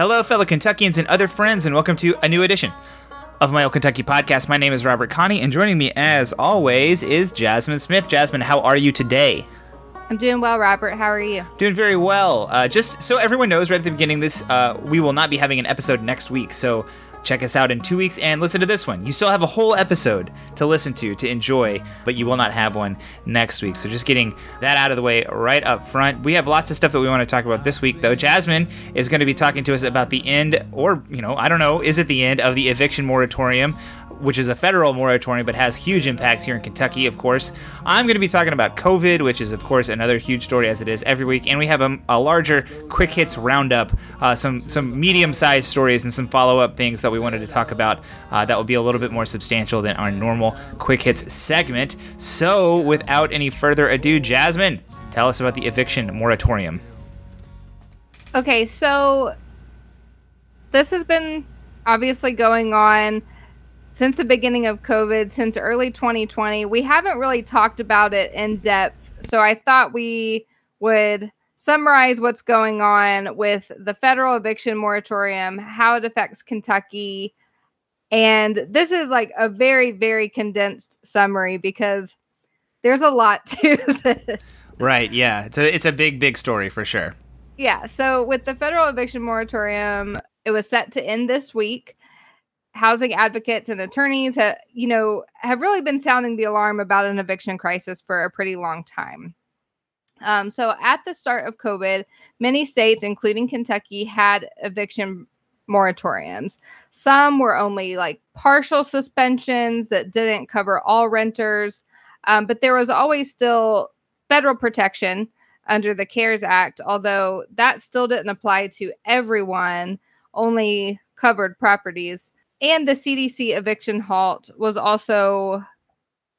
Hello, fellow Kentuckians and other friends, and welcome to a new edition of my old Kentucky podcast. My name is Robert Connie, and joining me, as always, is Jasmine Smith. Jasmine, how are you today? I'm doing well, Robert. How are you? Doing very well. Uh, just so everyone knows, right at the beginning, this uh, we will not be having an episode next week. So check us out in two weeks and listen to this one. You still have a whole episode to listen to to enjoy, but you will not have one next week. So just getting that out of the way right up front. We have lots of stuff that we want to talk about this week, though. Jasmine is going to be talking to us about the end, or you know, I don't know, is it the end of the eviction moratorium? Which is a federal moratorium but has huge impacts here in Kentucky, of course. I'm going to be talking about COVID, which is, of course, another huge story as it is every week. And we have a, a larger quick hits roundup, uh, some, some medium sized stories and some follow up things that we wanted to talk about uh, that will be a little bit more substantial than our normal quick hits segment. So, without any further ado, Jasmine, tell us about the eviction moratorium. Okay, so this has been obviously going on since the beginning of COVID, since early 2020. We haven't really talked about it in depth. So I thought we would summarize what's going on with the federal eviction moratorium, how it affects Kentucky. And this is like a very, very condensed summary because there's a lot to this. Right. Yeah. It's a, it's a big, big story for sure. Yeah. So with the federal eviction moratorium, it was set to end this week housing advocates and attorneys have, you know, have really been sounding the alarm about an eviction crisis for a pretty long time. Um, so at the start of COVID, many states, including Kentucky, had eviction moratoriums. Some were only like partial suspensions that didn't cover all renters, um, but there was always still federal protection under the CARES Act, although that still didn't apply to everyone, only covered properties. And the CDC eviction halt was also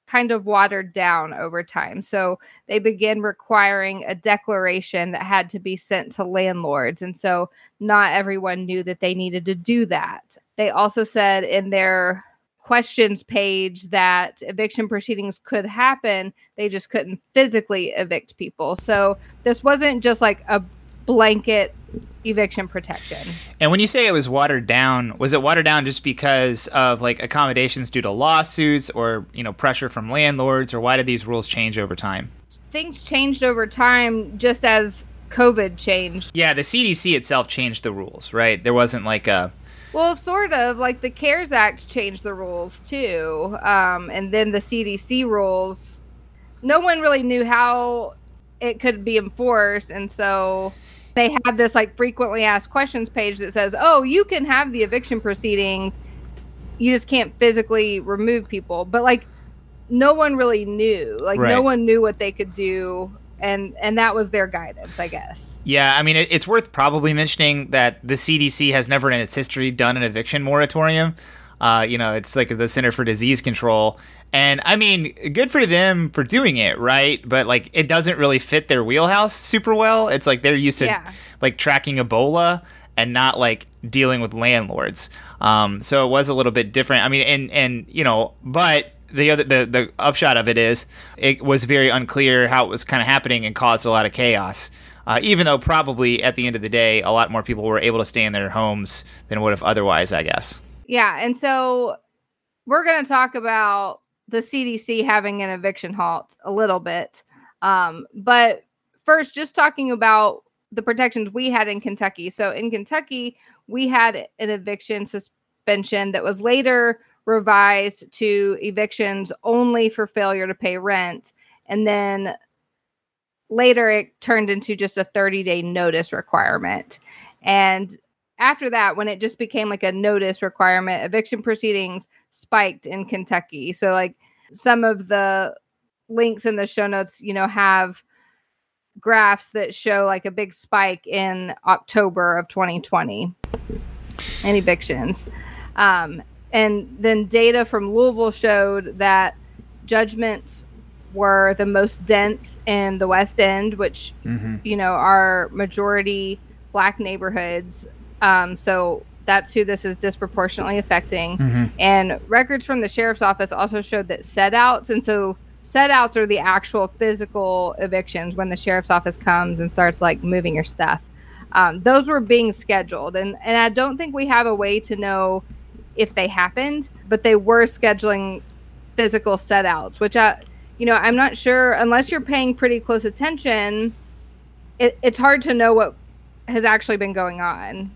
kind of watered down over time. So they began requiring a declaration that had to be sent to landlords. And so not everyone knew that they needed to do that. They also said in their questions page that eviction proceedings could happen, they just couldn't physically evict people. So this wasn't just like a blanket eviction protection. And when you say it was watered down, was it watered down just because of like accommodations due to lawsuits or, you know, pressure from landlords or why did these rules change over time? Things changed over time just as COVID changed. Yeah, the CDC itself changed the rules, right? There wasn't like a well, sort of like the CARES Act changed the rules too. Um, and then the CDC rules, no one really knew how it could be enforced. And so they have this like frequently asked questions page that says, "Oh, you can have the eviction proceedings. You just can't physically remove people." But like no one really knew. Like right. no one knew what they could do and and that was their guidance, I guess. Yeah, I mean it, it's worth probably mentioning that the CDC has never in its history done an eviction moratorium. Uh, you know, it's like the Center for Disease Control. And I mean, good for them for doing it, right? But like, it doesn't really fit their wheelhouse super well. It's like they're used to yeah. like tracking Ebola and not like dealing with landlords. Um, so it was a little bit different. I mean, and and you know, but the other the the upshot of it is it was very unclear how it was kind of happening and caused a lot of chaos. Uh, even though probably at the end of the day, a lot more people were able to stay in their homes than would have otherwise, I guess. Yeah. And so we're going to talk about the CDC having an eviction halt a little bit. Um, but first, just talking about the protections we had in Kentucky. So in Kentucky, we had an eviction suspension that was later revised to evictions only for failure to pay rent. And then later it turned into just a 30 day notice requirement. And after that, when it just became like a notice requirement, eviction proceedings spiked in Kentucky. So, like some of the links in the show notes, you know, have graphs that show like a big spike in October of 2020 and evictions. Um, and then data from Louisville showed that judgments were the most dense in the West End, which, mm-hmm. you know, are majority black neighborhoods. Um, so that's who this is disproportionately affecting. Mm-hmm. And records from the sheriff's office also showed that set outs, and so set outs are the actual physical evictions when the sheriff's office comes and starts like moving your stuff. Um, those were being scheduled, and and I don't think we have a way to know if they happened, but they were scheduling physical set outs, which I, you know, I'm not sure unless you're paying pretty close attention. It, it's hard to know what has actually been going on.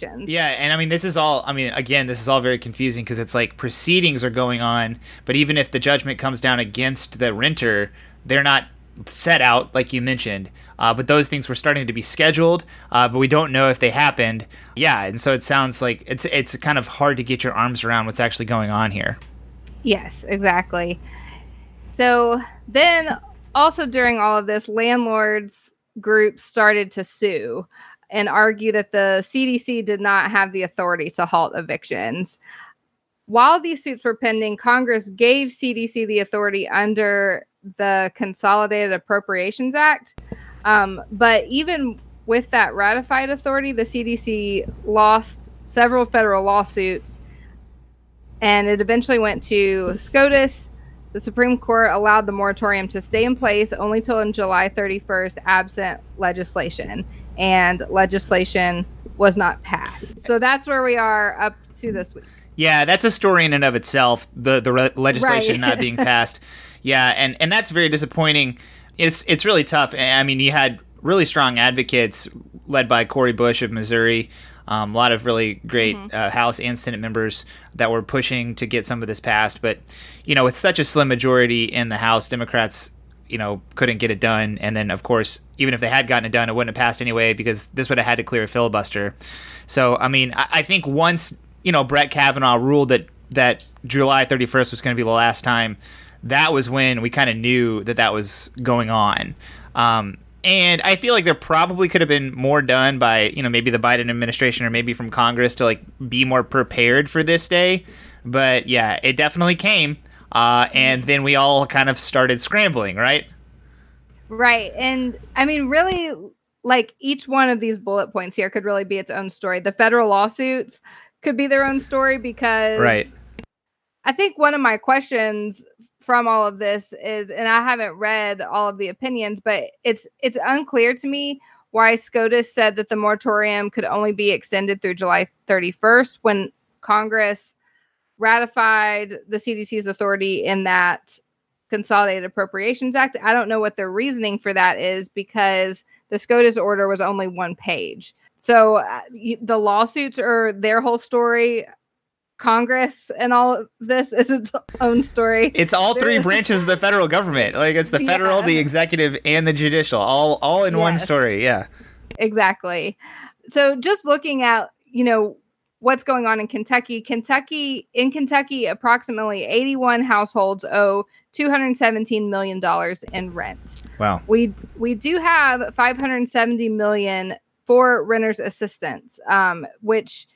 Yeah, and I mean, this is all. I mean, again, this is all very confusing because it's like proceedings are going on, but even if the judgment comes down against the renter, they're not set out like you mentioned. Uh, but those things were starting to be scheduled, uh, but we don't know if they happened. Yeah, and so it sounds like it's it's kind of hard to get your arms around what's actually going on here. Yes, exactly. So then, also during all of this, landlords groups started to sue and argue that the CDC did not have the authority to halt evictions. While these suits were pending, Congress gave CDC the authority under the Consolidated Appropriations Act. Um, but even with that ratified authority, the CDC lost several federal lawsuits and it eventually went to SCOTUS. The Supreme Court allowed the moratorium to stay in place only till in July 31st, absent legislation and legislation was not passed. So that's where we are up to this week. Yeah, that's a story in and of itself. The the re- legislation right. not being passed. Yeah, and and that's very disappointing. It's it's really tough. I mean, you had really strong advocates led by Cori Bush of Missouri. Um, a lot of really great mm-hmm. uh, House and Senate members that were pushing to get some of this passed, but you know, with such a slim majority in the House, Democrats you know couldn't get it done and then of course even if they had gotten it done it wouldn't have passed anyway because this would have had to clear a filibuster so i mean i, I think once you know brett kavanaugh ruled that that july 31st was going to be the last time that was when we kind of knew that that was going on um, and I feel like there probably could have been more done by, you know, maybe the Biden administration or maybe from Congress to like be more prepared for this day. But yeah, it definitely came. Uh, and then we all kind of started scrambling, right? Right. And I mean, really, like each one of these bullet points here could really be its own story. The federal lawsuits could be their own story because right. I think one of my questions from all of this is and I haven't read all of the opinions, but it's it's unclear to me why SCOTUS said that the moratorium could only be extended through July 31st when Congress ratified the CDC's authority in that Consolidated Appropriations Act. I don't know what their reasoning for that is because the SCOTUS order was only one page. So uh, the lawsuits are their whole story. Congress and all of this is its own story. It's all three branches of the federal government. Like it's the federal, yeah. the executive, and the judicial, all all in yes. one story. Yeah. Exactly. So just looking at, you know, what's going on in Kentucky. Kentucky, in Kentucky, approximately 81 households owe 217 million dollars in rent. Wow. We we do have 570 million for renters assistance, um, which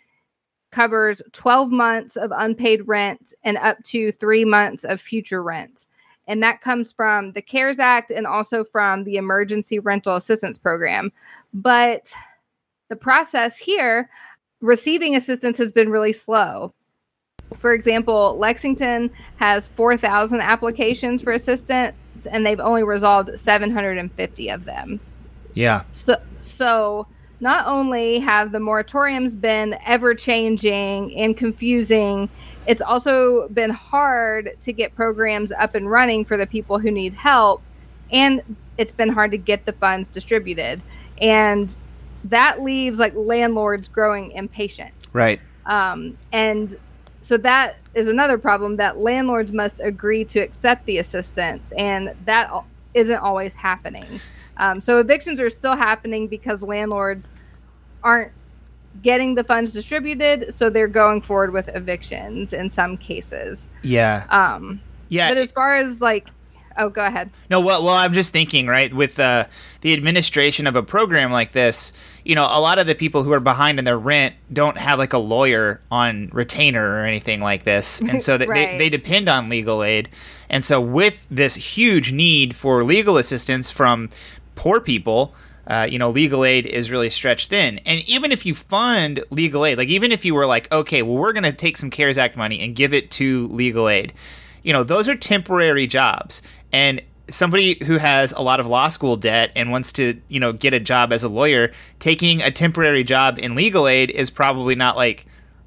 covers 12 months of unpaid rent and up to three months of future rent. And that comes from the CARES Act and also from the Emergency Rental Assistance Program. But the process here receiving assistance has been really slow. For example, Lexington has 4,000 applications for assistance and they've only resolved 750 of them. Yeah. So so not only have the moratoriums been ever changing and confusing, it's also been hard to get programs up and running for the people who need help and it's been hard to get the funds distributed. And that leaves like landlords growing impatient. Right. Um, and so that is another problem that landlords must agree to accept the assistance, and that isn't always happening. Um, so evictions are still happening because landlords aren't getting the funds distributed, so they're going forward with evictions in some cases. Yeah. Um, yeah. But as far as like Oh, go ahead. No, well, well, I'm just thinking, right, with uh, the administration of a program like this, you know, a lot of the people who are behind in their rent don't have like a lawyer on retainer or anything like this, and so right. they they depend on legal aid, and so with this huge need for legal assistance from poor people. Uh, you know, legal aid is really stretched thin. And even if you fund legal aid, like even if you were like, okay, well, we're going to take some CARES Act money and give it to legal aid, you know, those are temporary jobs. And somebody who has a lot of law school debt and wants to, you know, get a job as a lawyer, taking a temporary job in legal aid is probably not like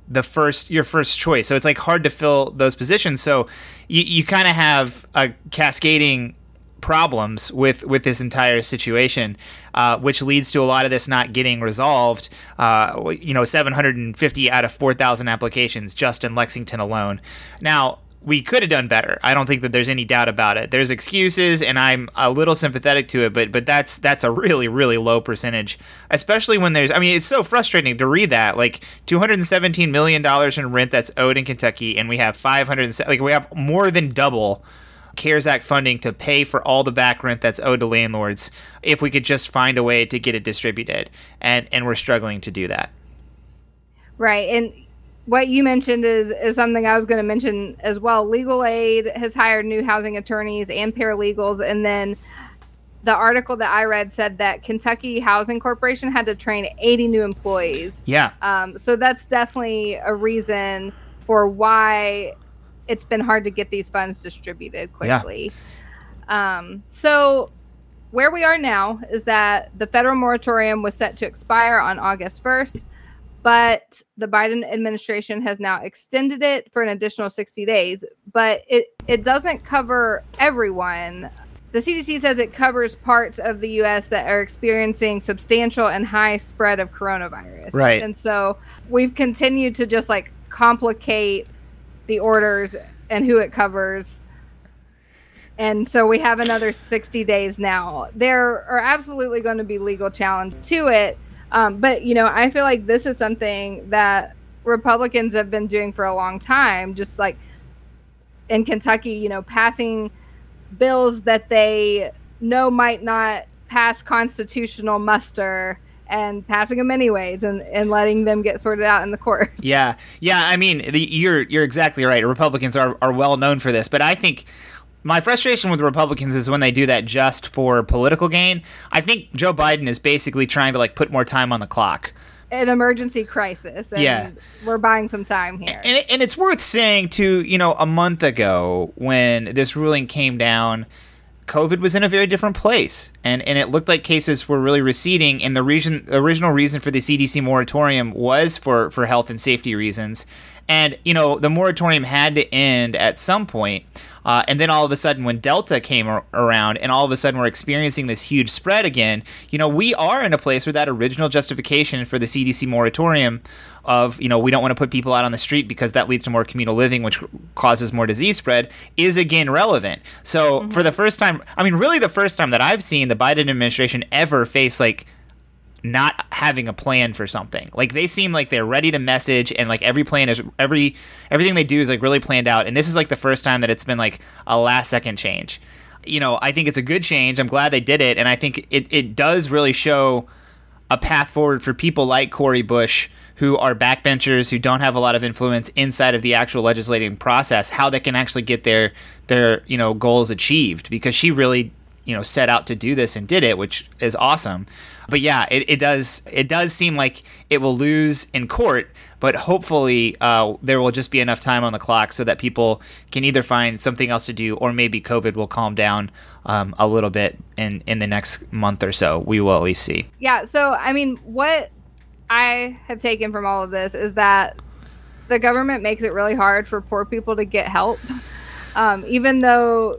the first your first choice. So it's like hard to fill those positions. So you, you kind of have a cascading problems with with this entire situation, uh, which leads to a lot of this not getting resolved. Uh, you know, 750 out of 4,000 applications just in Lexington alone. Now, we could have done better. I don't think that there's any doubt about it. There's excuses, and I'm a little sympathetic to it, but but that's that's a really really low percentage, especially when there's. I mean, it's so frustrating to read that like 217 million dollars in rent that's owed in Kentucky, and we have 500 like we have more than double CARES Act funding to pay for all the back rent that's owed to landlords. If we could just find a way to get it distributed, and and we're struggling to do that. Right, and what you mentioned is is something I was going to mention as well. Legal Aid has hired new housing attorneys and paralegals, and then the article that I read said that Kentucky Housing Corporation had to train 80 new employees. Yeah. Um, so that's definitely a reason for why it's been hard to get these funds distributed quickly. Yeah. Um, so where we are now is that the federal moratorium was set to expire on August 1st but the Biden administration has now extended it for an additional 60 days. But it, it doesn't cover everyone. The CDC says it covers parts of the U.S. that are experiencing substantial and high spread of coronavirus. Right. And so we've continued to just like complicate the orders and who it covers. And so we have another 60 days now. There are absolutely going to be legal challenges to it um, but you know, I feel like this is something that Republicans have been doing for a long time, just like in Kentucky, you know, passing bills that they know might not pass constitutional muster and passing them anyways and, and letting them get sorted out in the court. Yeah. Yeah, I mean, the, you're you're exactly right. Republicans are are well known for this, but I think my frustration with Republicans is when they do that just for political gain. I think Joe Biden is basically trying to like put more time on the clock. An emergency crisis. yeah. We're buying some time here. And, and it's worth saying, too, you know, a month ago when this ruling came down, COVID was in a very different place. And, and it looked like cases were really receding. And the, reason, original reason for the CDC moratorium was for, for health and safety reasons. And, you know, the moratorium had to end at some point. Uh, and then all of a sudden, when Delta came ar- around, and all of a sudden we're experiencing this huge spread again, you know, we are in a place where that original justification for the CDC moratorium of, you know, we don't want to put people out on the street because that leads to more communal living, which causes more disease spread, is again relevant. So mm-hmm. for the first time, I mean, really the first time that I've seen the Biden administration ever face like not having a plan for something. Like they seem like they're ready to message and like every plan is every everything they do is like really planned out. And this is like the first time that it's been like a last second change. You know, I think it's a good change. I'm glad they did it, and I think it, it does really show a path forward for people like Cori Bush who are backbenchers who don't have a lot of influence inside of the actual legislating process, how they can actually get their their you know goals achieved because she really you know set out to do this and did it, which is awesome but yeah, it, it does it does seem like it will lose in court, but hopefully uh, there will just be enough time on the clock so that people can either find something else to do or maybe COVID will calm down um, a little bit in in the next month or so. We will at least see. Yeah. So I mean, what I have taken from all of this is that the government makes it really hard for poor people to get help, um, even though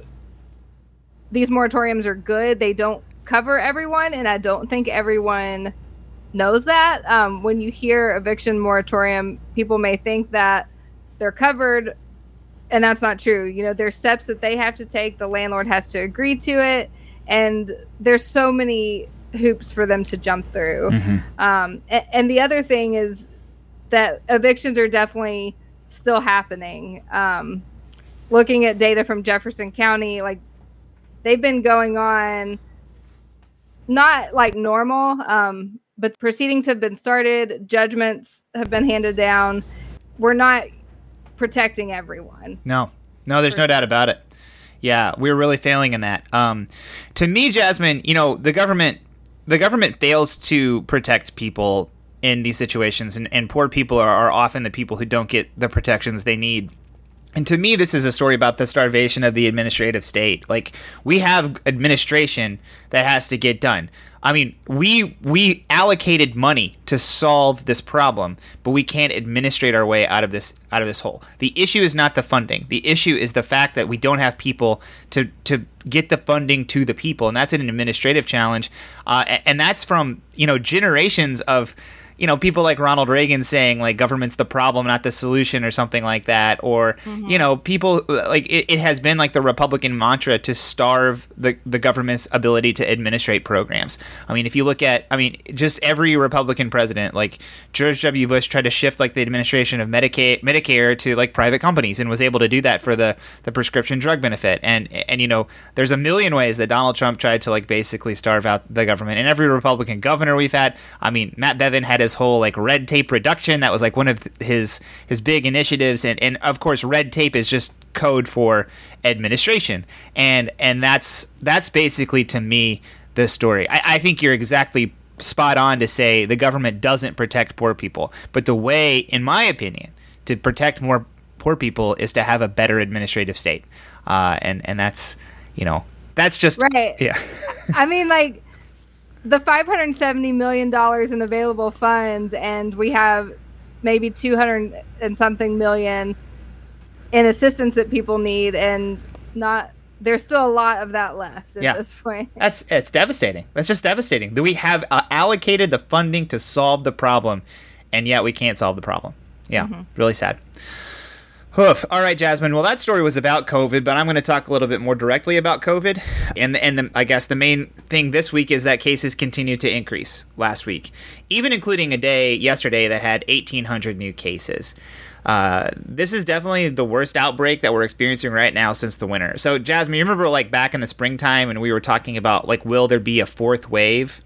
these moratoriums are good. They don't cover everyone, and I don't think everyone knows that. Um, when you hear eviction moratorium, people may think that they're covered, and that's not true. You know, there's steps that they have to take. The landlord has to agree to it, and there's so many hoops for them to jump through. Mm-hmm. Um, and, and, the other thing is that evictions are definitely still happening. Um, looking at data from Jefferson County, like they've been going on not like normal, um, but proceedings have been started, judgments have been handed down. We're not protecting everyone. No, no, there's no doubt about it. Yeah, we're really failing in that. Um, to me, Jasmine, you know, the government, the government fails to protect people in these situations, and, and poor people are, are often the people who don't get the protections they need. And to me, this is a story about the starvation of the administrative state. Like we have administration that has to get done. I mean, we we allocated money to solve this problem, but we can't administrate our way out of this out of this hole. The issue is not the funding. The issue is the fact that we don't have people to to get the funding to the people, and that's an administrative challenge. Uh, and that's from you know generations of you know people like Ronald Reagan saying like government's the problem not the solution or something like that or mm-hmm. you know people like it, it, has been like the Republican mantra to starve the the government's ability to administrate programs. I mean if you look at I mean just every Republican president like George W Bush tried to shift like the administration of Medicaid Medicare to like private companies and was able to do that for the the prescription drug benefit and and you know there's a million ways that Donald Trump tried to like basically starve out the government and every Republican governor we've had I mean Matt Bevin had his his whole like red tape reduction. That was like one of his his big initiatives, and and of course, red tape is just code for administration, and and that's that's basically to me the story. I, I think you're exactly spot on to say the government doesn't protect poor people, but the way, in my opinion, to protect more poor people is to have a better administrative state, uh, and and that's you know that's just right. Yeah, I mean like the 570 million dollars in available funds and we have maybe 200 and something million in assistance that people need and not there's still a lot of that left at yeah. this point. That's it's devastating. That's just devastating. That we have uh, allocated the funding to solve the problem and yet we can't solve the problem. Yeah, mm-hmm. really sad. All right, Jasmine. Well, that story was about COVID, but I'm going to talk a little bit more directly about COVID. And and the, I guess the main thing this week is that cases continued to increase last week, even including a day yesterday that had 1,800 new cases. Uh, this is definitely the worst outbreak that we're experiencing right now since the winter. So, Jasmine, you remember like back in the springtime, and we were talking about like, will there be a fourth wave?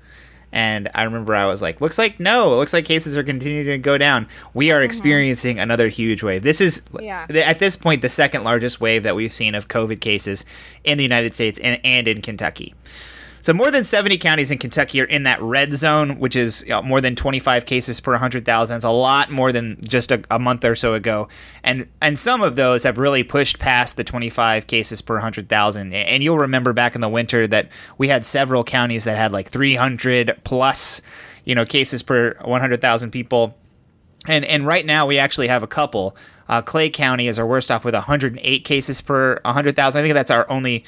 And I remember I was like, looks like no, it looks like cases are continuing to go down. We are mm-hmm. experiencing another huge wave. This is, yeah. at this point, the second largest wave that we've seen of COVID cases in the United States and, and in Kentucky. So more than 70 counties in Kentucky are in that red zone, which is you know, more than 25 cases per 100,000. It's a lot more than just a, a, month or so ago. And and some of those have really pushed past the 25 cases per 100,000. And you'll remember back in the winter that we had several counties that had like 300 plus, you know, cases per 100,000 people. And and right now we actually have a couple. Uh, Clay County is our worst off with 108 cases per 100,000. I think that's our only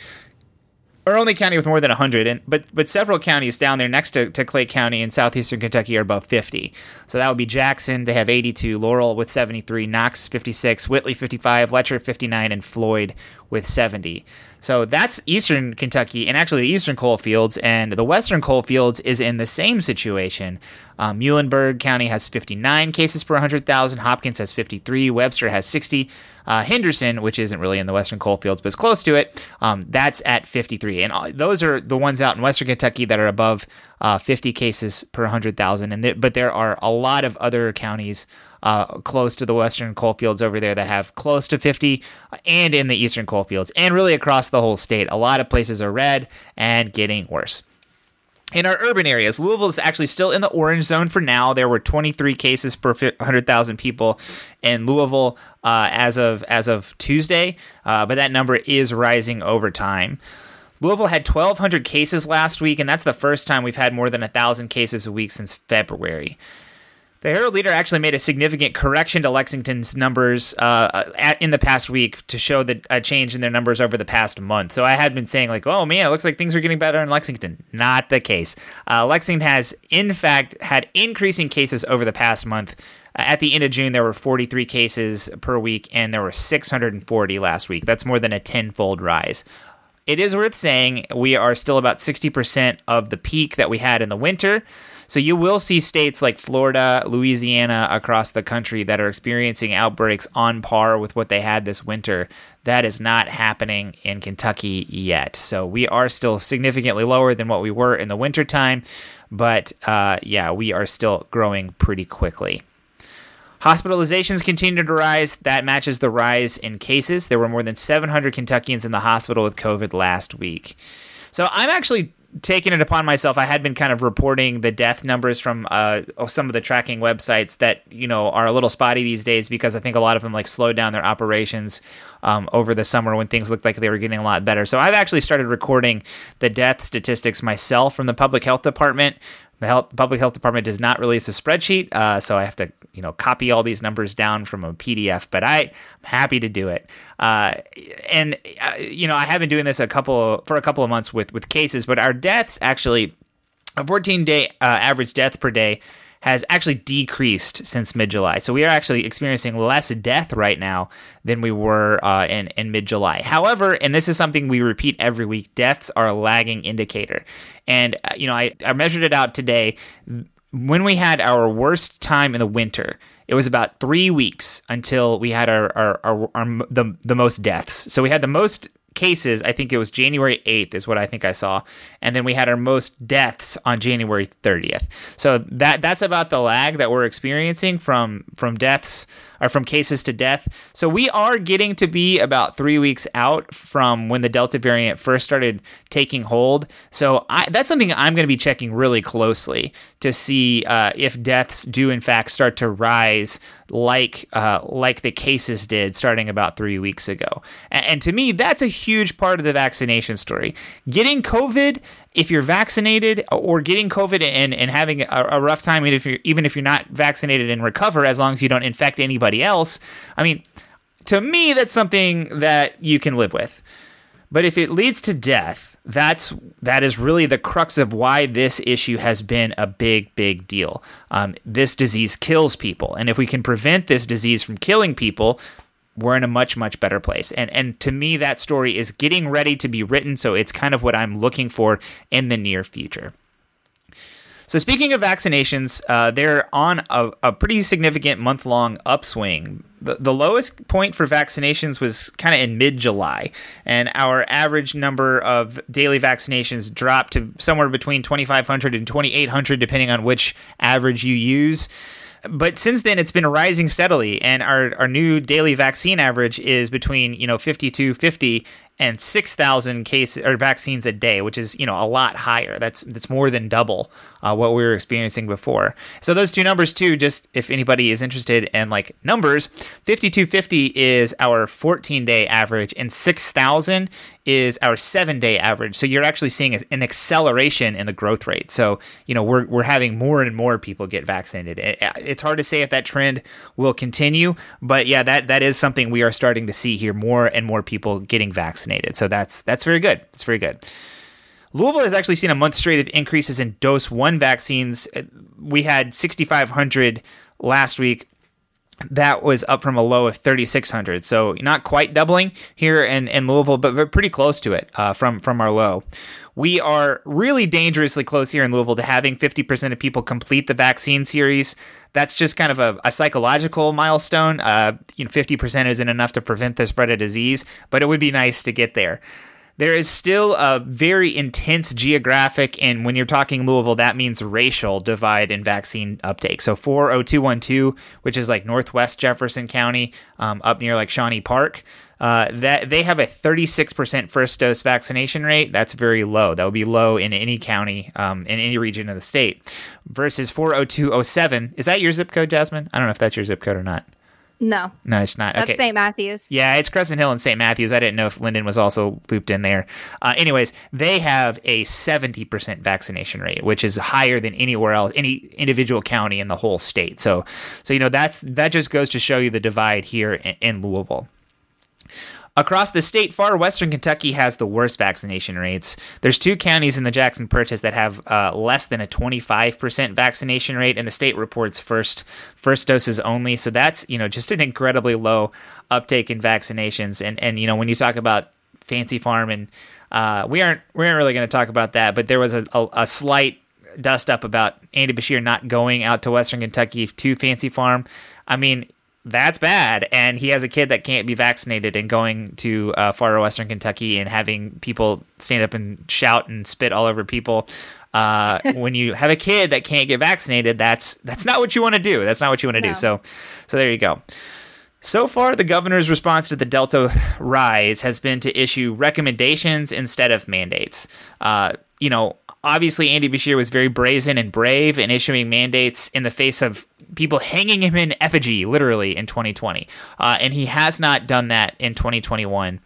our only county with more than 100 and but but several counties down there next to, to clay county in southeastern kentucky are above 50 so that would be jackson they have 82 laurel with 73 knox 56 whitley 55 letcher 59 and floyd with 70 so that's eastern kentucky and actually the eastern coal fields and the western coal fields is in the same situation um, muhlenberg county has 59 cases per 100000 hopkins has 53 webster has 60 uh, Henderson, which isn't really in the Western coal fields, but is close to it, um, that's at 53. And those are the ones out in Western Kentucky that are above uh, 50 cases per 100,000. And th- but there are a lot of other counties uh, close to the Western coal fields over there that have close to 50, and in the Eastern coal fields, and really across the whole state. A lot of places are red and getting worse in our urban areas, Louisville is actually still in the orange zone for now. There were 23 cases per 100,000 people in Louisville uh, as of as of Tuesday, uh, but that number is rising over time. Louisville had 1,200 cases last week, and that's the first time we've had more than 1,000 cases a week since February. The Herald Leader actually made a significant correction to Lexington's numbers uh, at, in the past week to show the, a change in their numbers over the past month. So I had been saying like, oh man, it looks like things are getting better in Lexington. Not the case. Uh, Lexington has in fact had increasing cases over the past month. At the end of June, there were 43 cases per week, and there were 640 last week. That's more than a tenfold rise. It is worth saying we are still about 60% of the peak that we had in the winter. So you will see states like Florida, Louisiana across the country that are experiencing outbreaks on par with what they had this winter. That is not happening in Kentucky yet. So we are still significantly lower than what we were in the wintertime. But uh, yeah, we are still growing pretty quickly. Hospitalizations continue to rise. That matches the rise in cases. There were more than 700 Kentuckians in the hospital with COVID last week. So I'm actually taken it upon myself. I had been kind of reporting the death numbers from uh, some of the tracking websites that you know are a little spotty these days because I think a lot of them like slowed down their operations um, over the summer when things looked like they were getting a lot better. So I've actually started recording the death statistics myself from the public health department. The health, public health department does not release a spreadsheet, uh, so I have to you know copy all these numbers down from a PDF. But I, am happy to do it. Uh, and uh, you know I have been doing this a couple for a couple of months with with cases, but our deaths actually a 14 day uh, average death per day has actually decreased since mid July. So we are actually experiencing less death right now than we were uh, in, in mid July. However, and this is something we repeat every week, deaths are a lagging indicator. And, uh, you know, I, I measured it out today. When we had our worst time in the winter, it was about three weeks until we had our, our, our, our the, the most deaths. So we had the most cases, I think it was January 8th is what I think I saw. And then we had our most deaths on January 30th. So that that's about the lag that we're experiencing from from deaths or from cases to death. So we are getting to be about 3 weeks out from when the Delta variant first started taking hold. So I, that's something I'm going to be checking really closely to see uh, if deaths do in fact start to rise like uh, like the cases did starting about three weeks ago. And, and to me, that's a huge part of the vaccination story. Getting COVID if you're vaccinated or getting COVID and, and having a, a, rough time, even if you're even if you're not vaccinated and recover, as long as you don't infect anybody else, I mean, to me, that's something that you can live with. But if it leads to death, that's that is really the crux of why this issue has been a big, big deal. Um, this disease kills people, and if we can prevent this disease from killing people, we're in a much much better place. And and to me that story is getting ready to be written so it's kind of what i'm looking for in the near future. So speaking of vaccinations uh, they're on a, a pretty significant month-long upswing. The, the lowest point for vaccinations was kind of in mid-july and our average number of daily vaccinations dropped to somewhere between 2500 and 2800 depending on which average you use but since then it's been rising steadily and our, our new daily vaccine average is between you know 5250 and 6,000 cases or vaccines a day, which is you know a lot higher. That's that's more than double uh, what we were experiencing before. So those two numbers too, just if anybody is interested in like numbers, 5250 is our 14 day average, and 6,000 is our seven day average. So you're actually seeing an acceleration in the growth rate. So you know we're we're having more and more people get vaccinated. it's hard to say if that trend will continue, but yeah, that that is something we are starting to see here. More and more people getting vaccinated vaccinated. So that's that's very good. It's very good. Louisville has actually seen a month straight of increases in dose one vaccines. We had 6,500 last week. That was up from a low of 3,600. So not quite doubling here in, in Louisville, but pretty close to it uh, from, from our low. We are really dangerously close here in Louisville to having 50% of people complete the vaccine series. That's just kind of a, a psychological milestone. Uh, you know, 50% isn't enough to prevent the spread of disease, but it would be nice to get there there is still a very intense geographic, and when you're talking Louisville, that means racial divide in vaccine uptake. So 40212, which is like Northwest Jefferson County, um, up near like Shawnee Park, uh, that they have a 36% first dose vaccination rate. That's very low. That would be low in any county, um, in any region of the state. Versus 40207, is that your zip code, Jasmine? I don't know if that's your zip code or not. No. No, it's not. That's okay. St. Matthews. Yeah, it's Crescent Hill and St. Matthews. I didn't know if Linden was also looped in there. Uh, anyways, they have a 70% vaccination rate, which is higher than anywhere else, any individual county in the whole state. So, so you know, that's that just goes to show you the divide here in, in Louisville. Across the state, far western Kentucky has the worst vaccination rates. There's two counties in the Jackson Purchase that have uh, less than a 25% vaccination rate, and the state reports first first doses only. So that's you know just an incredibly low uptake in vaccinations. And and you know when you talk about Fancy Farm and uh, we aren't we aren't really going to talk about that, but there was a, a, a slight dust up about Andy Beshear not going out to Western Kentucky to Fancy Farm. I mean, that's bad. And he has a kid that can't be vaccinated and going to uh, far western Kentucky and having people stand up and shout and spit all over people. Uh, when you have a kid that can't get vaccinated, that's that's not what you want to do. That's not what you want to no. do. So, so there you go. So far, the governor's response to the Delta rise has been to issue recommendations instead of mandates. Uh, you know, obviously Andy Beshear was very brazen and brave in issuing mandates in the face of people hanging him in effigy, literally, in 2020. Uh, and he has not done that in 2021.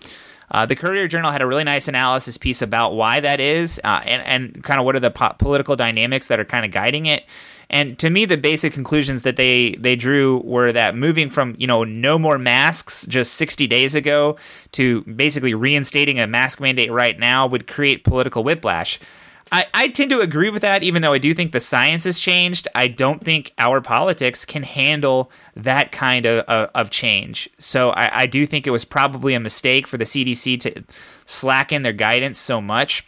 Uh, the Courier Journal had a really nice analysis piece about why that is uh, and, and kind of what are the po- political dynamics that are kind of guiding it. And to me, the basic conclusions that they they drew were that moving from you know no more masks just 60 days ago to basically reinstating a mask mandate right now would create political whiplash. I, I tend to agree with that, even though I do think the science has changed. I don't think our politics can handle that kind of, of, of change. So I, I do think it was probably a mistake for the CDC to slacken their guidance so much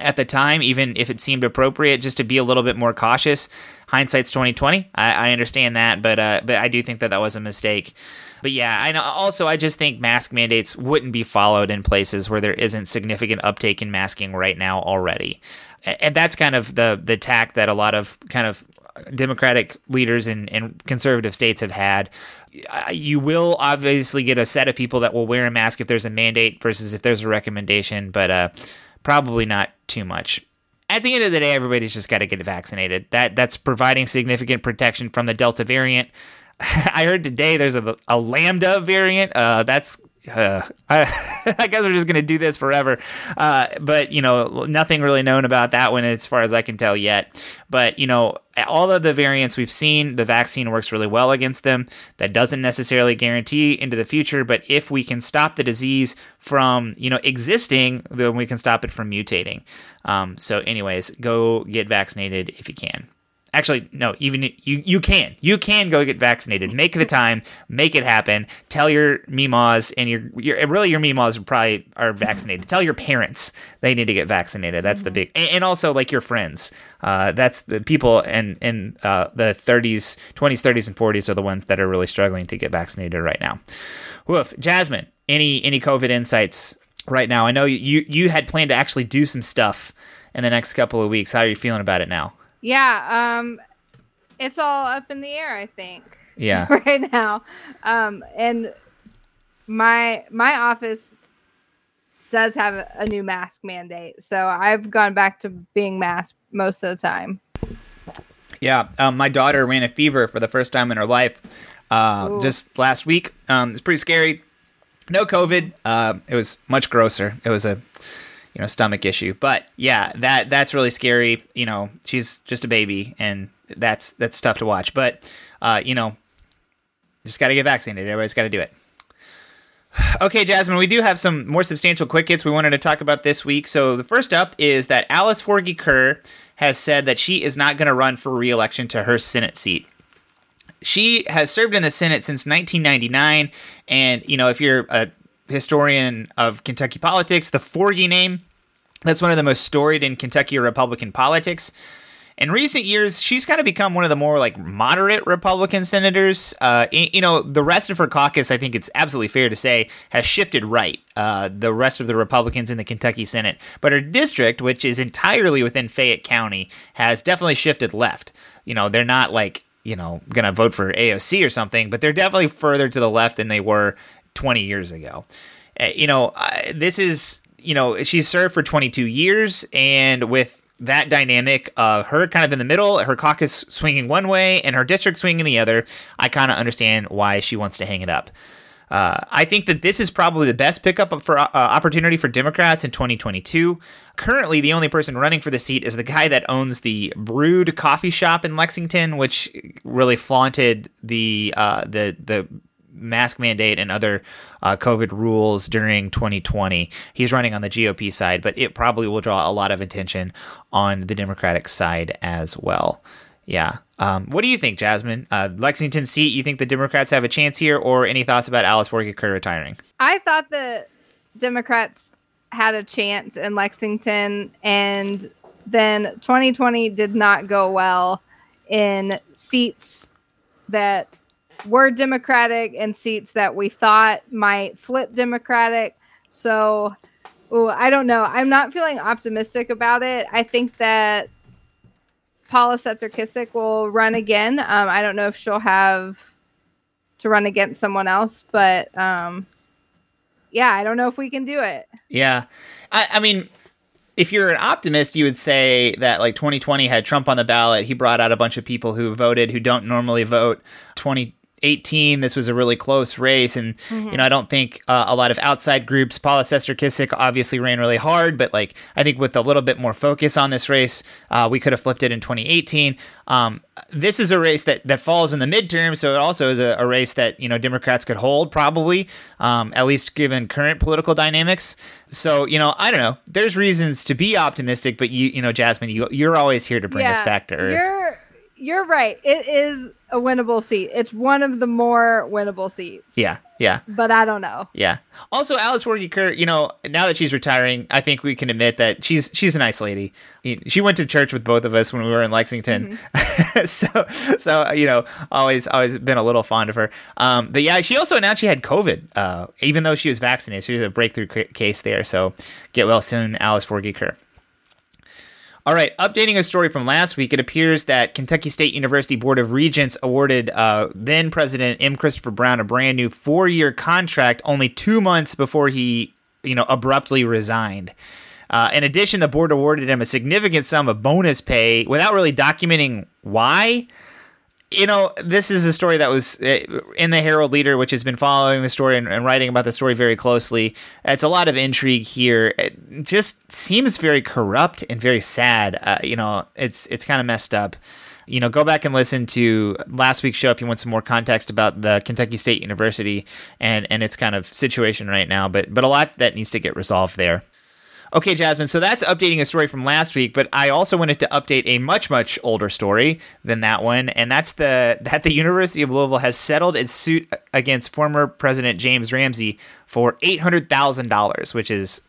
at the time, even if it seemed appropriate, just to be a little bit more cautious. Hindsight's twenty twenty. I, I understand that, but uh, but I do think that that was a mistake. But yeah, know. Also, I just think mask mandates wouldn't be followed in places where there isn't significant uptake in masking right now already, and that's kind of the the tack that a lot of kind of Democratic leaders in, in conservative states have had. You will obviously get a set of people that will wear a mask if there's a mandate versus if there's a recommendation, but uh, probably not too much. At the end of the day, everybody's just got to get vaccinated. That that's providing significant protection from the Delta variant. I heard today there's a, a Lambda variant. Uh, that's uh, I, I, guess we're just going to do this forever. Uh, but, you know, nothing really known about that one as far as I can tell yet. But, you know, all of the variants we've seen, the vaccine works really well against them. That doesn't necessarily guarantee into the future, but if we can stop the disease from, you know, existing, then we can stop it from mutating. Um, so, anyways, go get vaccinated if you can. Actually, no. Even you, you can, you can go get vaccinated. Make the time, make it happen. Tell your mimas and your, your really your mimas probably are vaccinated. Tell your parents they need to get vaccinated. That's the big, and, and also like your friends. Uh, that's the people in in uh, the 30s, 20s, 30s, and 40s are the ones that are really struggling to get vaccinated right now. Woof, Jasmine. Any any COVID insights right now? I know you you had planned to actually do some stuff in the next couple of weeks. How are you feeling about it now? Yeah, um, it's all up in the air. I think. Yeah. right now, um, and my my office does have a new mask mandate, so I've gone back to being masked most of the time. Yeah, um, my daughter ran a fever for the first time in her life uh, just last week. Um, it's pretty scary. No COVID. Uh, it was much grosser. It was a you know stomach issue. But yeah, that that's really scary. You know, she's just a baby, and that's that's tough to watch. But uh, you know, just got to get vaccinated. Everybody's got to do it. Okay, Jasmine, we do have some more substantial quick hits we wanted to talk about this week. So the first up is that Alice Forgy Kerr has said that she is not going to run for re-election to her Senate seat. She has served in the Senate since 1999, and you know if you're a historian of Kentucky politics, the Forgy name that's one of the most storied in Kentucky Republican politics. In recent years, she's kind of become one of the more like moderate Republican senators. Uh, you know, the rest of her caucus, I think it's absolutely fair to say, has shifted right. Uh, the rest of the Republicans in the Kentucky Senate, but her district, which is entirely within Fayette County, has definitely shifted left. You know, they're not like you know gonna vote for AOC or something, but they're definitely further to the left than they were 20 years ago. Uh, you know, this is you know, she's served for 22 years, and with that dynamic of her kind of in the middle, her caucus swinging one way and her district swinging the other, I kind of understand why she wants to hang it up. Uh, I think that this is probably the best pickup for uh, opportunity for Democrats in 2022. Currently, the only person running for the seat is the guy that owns the Brewed coffee shop in Lexington, which really flaunted the uh, the the mask mandate and other uh, COVID rules during 2020. He's running on the GOP side, but it probably will draw a lot of attention on the Democratic side as well. Yeah. Um, what do you think, Jasmine? Uh, Lexington seat, you think the Democrats have a chance here, or any thoughts about Alice Forgy retiring? I thought the Democrats had a chance in Lexington, and then 2020 did not go well in seats that were Democratic and seats that we thought might flip Democratic. So, ooh, I don't know. I'm not feeling optimistic about it. I think that Paula Setser Kissick will run again. Um, I don't know if she'll have to run against someone else, but um, yeah, I don't know if we can do it. Yeah. I, I mean, if you're an optimist, you would say that like 2020 had Trump on the ballot. He brought out a bunch of people who voted who don't normally vote. 20 18, this was a really close race. And, mm-hmm. you know, I don't think uh, a lot of outside groups, Paula Setser-Kissick obviously ran really hard, but like, I think with a little bit more focus on this race, uh, we could have flipped it in 2018. Um, this is a race that, that falls in the midterm, so it also is a, a race that, you know, Democrats could hold probably, um, at least given current political dynamics. So, you know, I don't know. There's reasons to be optimistic, but you, you know, Jasmine, you, you're always here to bring yeah, us back to earth. You're, right. It is a winnable seat. It's one of the more winnable seats. Yeah, yeah. But I don't know. Yeah. Also, Alice Forgy Kerr, you know, now that she's retiring, I think we can admit that she's she's a nice lady. She went to church with both of us when we were in Lexington, mm-hmm. so so you know, always always been a little fond of her. Um, but yeah, she also announced she had COVID, uh, even though she was vaccinated. She was a breakthrough c- case there. So get well soon, Alice Forgy Kerr. All right, updating a story from last week, it appears that Kentucky State University Board of Regents awarded uh, then President M. Christopher Brown a brand new four-year contract only two months before he, you know, abruptly resigned. Uh, in addition, the board awarded him a significant sum of bonus pay without really documenting why you know, this is a story that was eh, in the Herald Leader, which has been following the story and, and, writing about the story very closely. It's a lot of intrigue here. It just seems very corrupt and very sad. Uh, you know, it's it's kind of messed up. You know, go back and listen to last week's show if you want some more context about the Kentucky State University and and its kind of situation right now. But but a lot that needs to get resolved there. Okay, Jasmine, so that's updating a story from last week, but I also wanted to update a much, much older story than that one, and that's the that the University of Louisville has settled its suit against former President James Ramsey for eight hundred thousand dollars, which is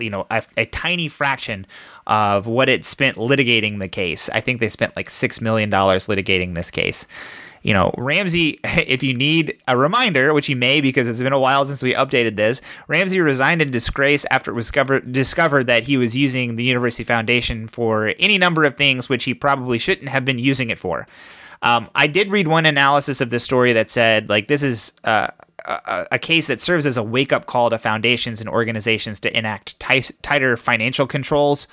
you know a, a, tiny fraction of what it spent litigating the case. I think they spent like six million dollars litigating this case you know, Ramsey, if you need a reminder, which you may because it's been a while since we updated this, Ramsey resigned in disgrace after it was discovered, discovered that he was using the University Foundation for any number of things which he probably shouldn't have been using it for. Um, I did read one analysis of this story that said, like, this is uh, a, a, case that serves as a wake up call to foundations and organizations to enact t- tighter financial controls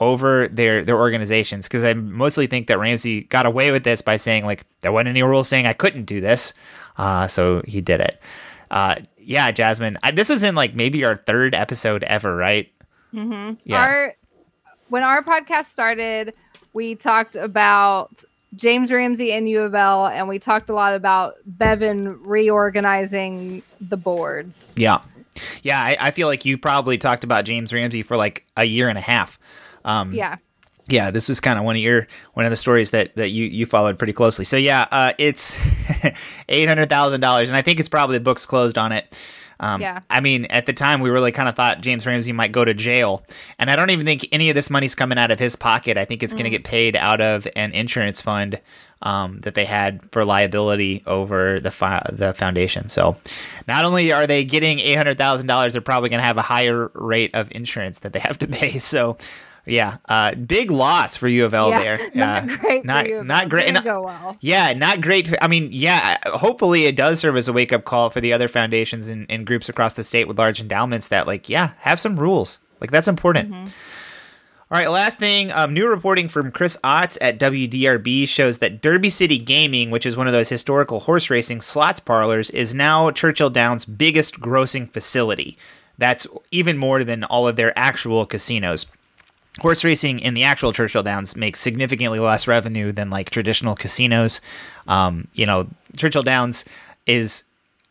over their their organizations because I mostly think that Ramsey got away with this by saying like there wasn't any rules saying I couldn't do this, uh, so he did it. Uh, yeah, Jasmine, I, this was in like maybe our third episode ever, right? Mm-hmm. Yeah. Our when our podcast started, we talked about James Ramsey and U of L, and we talked a lot about Bevin reorganizing the boards. Yeah. Yeah, I, I, feel like you probably talked about James Ramsey for like a year and a half. Um, yeah. Yeah, this was kind of one of your one of the stories that, that you, you followed pretty closely. So yeah, uh, it's eight hundred thousand dollars, and I think it's probably the books closed on it. Um, yeah. I mean, at the time, we really kind of thought James Ramsey might go to jail. And I don't even think any of this money's coming out of his pocket. I think it's mm. going to get paid out of an insurance fund um, that they had for liability over the fi- the foundation. So not only are they getting $800,000, they're probably going to have a higher rate of insurance that they have to pay. So yeah, uh, big loss for U of L yeah, there. Not uh, great. Not not great. Go well. Yeah, not great. I mean, yeah. Hopefully, it does serve as a wake up call for the other foundations and, and, groups across the state with large endowments that, like, yeah, have some rules. Like that's important. Mm-hmm. All right, last thing. Um, new reporting from Chris Otts at WDRB shows that Derby City Gaming, which is one of those historical horse racing slots parlors, is now Churchill Downs' biggest grossing facility. That's even more than all of their actual casinos horse racing in the actual Churchill Downs makes significantly less revenue than like traditional casinos. Um, you know, Churchill Downs is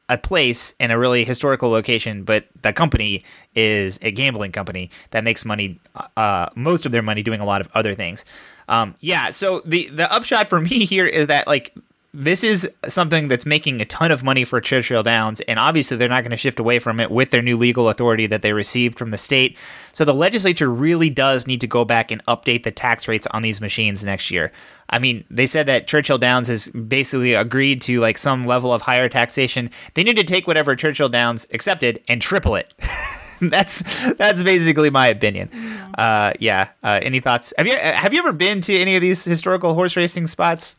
a place in a really historical location, but the company is a gambling company that makes money, uh, most of their money doing a lot of other things. Um, yeah, so the the upshot for me here is that like this is something that's making a ton of money for Churchill Downs, and obviously they're not going to shift away from it with their new legal authority that they received from the state. So the legislature really does need to go back and update the tax rates on these machines next year. I mean, they said that Churchill Downs has basically agreed to like some level of higher taxation. They need to take whatever Churchill Downs accepted and triple it. that's that's basically my opinion. Uh, yeah. Uh, any thoughts? Have you have you ever been to any of these historical horse racing spots?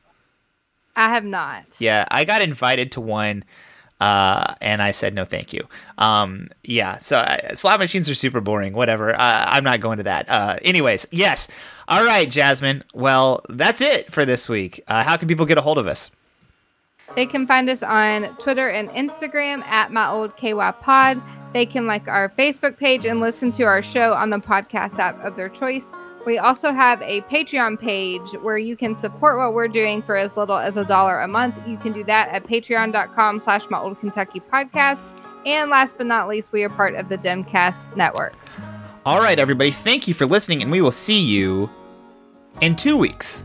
I have not. Yeah, I got invited to one Uh, and I said no, thank you. Um, yeah, so uh, slot machines are super boring. Whatever. Uh, I'm not going to that. Uh, anyways, yes. All right, Jasmine. Well, that's it for this week. Uh, how can people get a hold of us? They can find us on Twitter and Instagram at my old KY pod. They can like our Facebook page and listen to our show on the podcast app of their choice. We also have a Patreon page where you can support what we're doing for as little as a dollar a month. You can do that at patreon.com slash my old Kentucky podcast. And last but not least, we are part of the Demcast network. All right, everybody. Thank you for listening, and we will see you in two weeks.